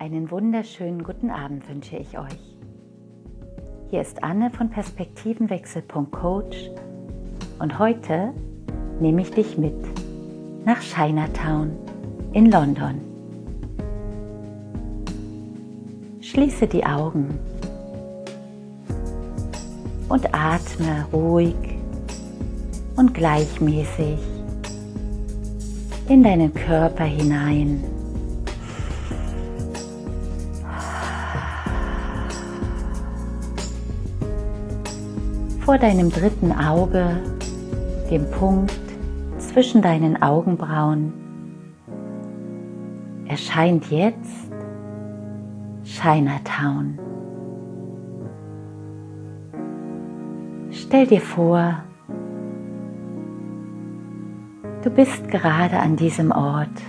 Einen wunderschönen guten Abend wünsche ich euch. Hier ist Anne von Perspektivenwechsel.coach und heute nehme ich dich mit nach Chinatown in London. Schließe die Augen und atme ruhig und gleichmäßig in deinen Körper hinein. Vor deinem dritten Auge, dem Punkt zwischen deinen Augenbrauen, erscheint jetzt Chinatown. Stell dir vor, du bist gerade an diesem Ort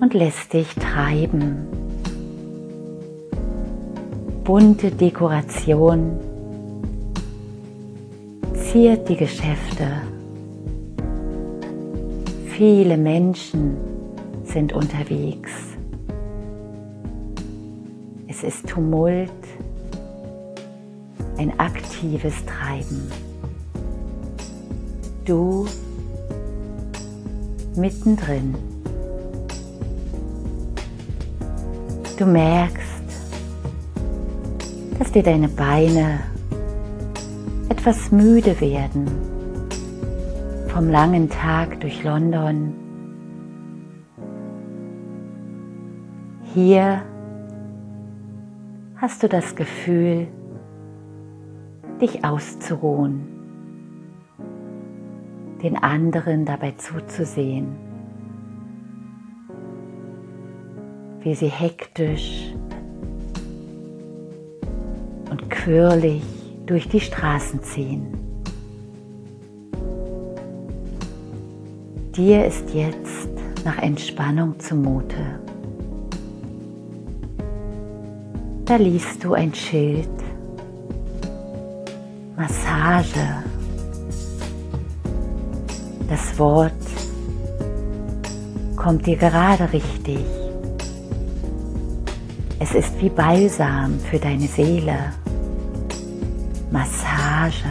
und lässt dich treiben. Bunte Dekoration ziert die Geschäfte. Viele Menschen sind unterwegs. Es ist Tumult ein aktives Treiben. Du mittendrin. Du merkst, dass dir deine Beine etwas müde werden vom langen Tag durch London. Hier hast du das Gefühl, dich auszuruhen, den anderen dabei zuzusehen, wie sie hektisch und quirlig durch die Straßen ziehen. Dir ist jetzt nach Entspannung zumute. Da liest du ein Schild Massage. Das Wort kommt dir gerade richtig. Es ist wie Balsam für deine Seele. Massage.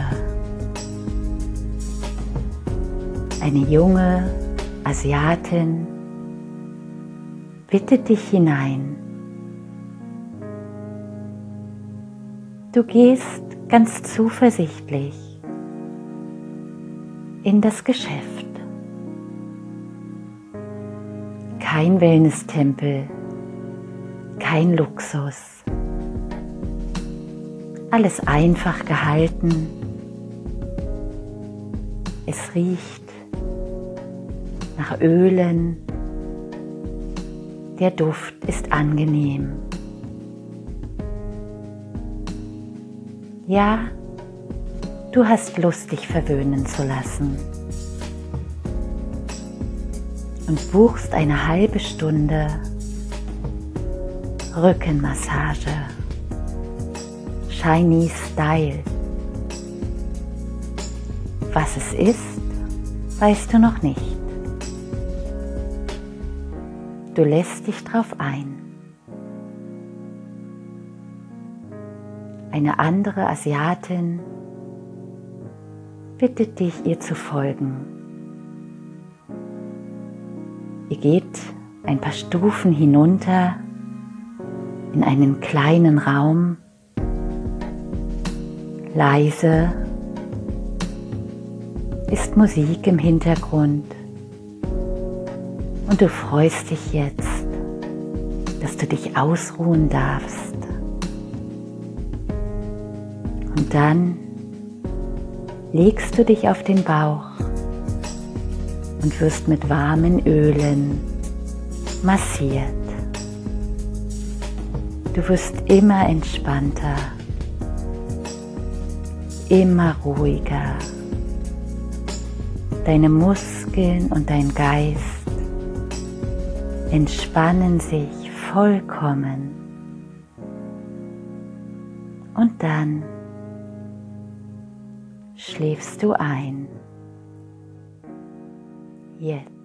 Eine junge Asiatin bittet dich hinein. Du gehst ganz zuversichtlich in das Geschäft. Kein Wellness-Tempel, kein Luxus. Alles einfach gehalten. Es riecht nach Ölen. Der Duft ist angenehm. Ja, du hast Lust, dich verwöhnen zu lassen. Und buchst eine halbe Stunde Rückenmassage. Chinese Style. Was es ist, weißt du noch nicht. Du lässt dich drauf ein. Eine andere Asiatin bittet dich, ihr zu folgen. Ihr geht ein paar Stufen hinunter in einen kleinen Raum, leise ist Musik im Hintergrund und du freust dich jetzt, dass du dich ausruhen darfst. Und dann legst du dich auf den Bauch und wirst mit warmen Ölen massiert. Du wirst immer entspannter, immer ruhiger. Deine Muskeln und dein Geist entspannen sich vollkommen. Und dann schläfst du ein. Jetzt.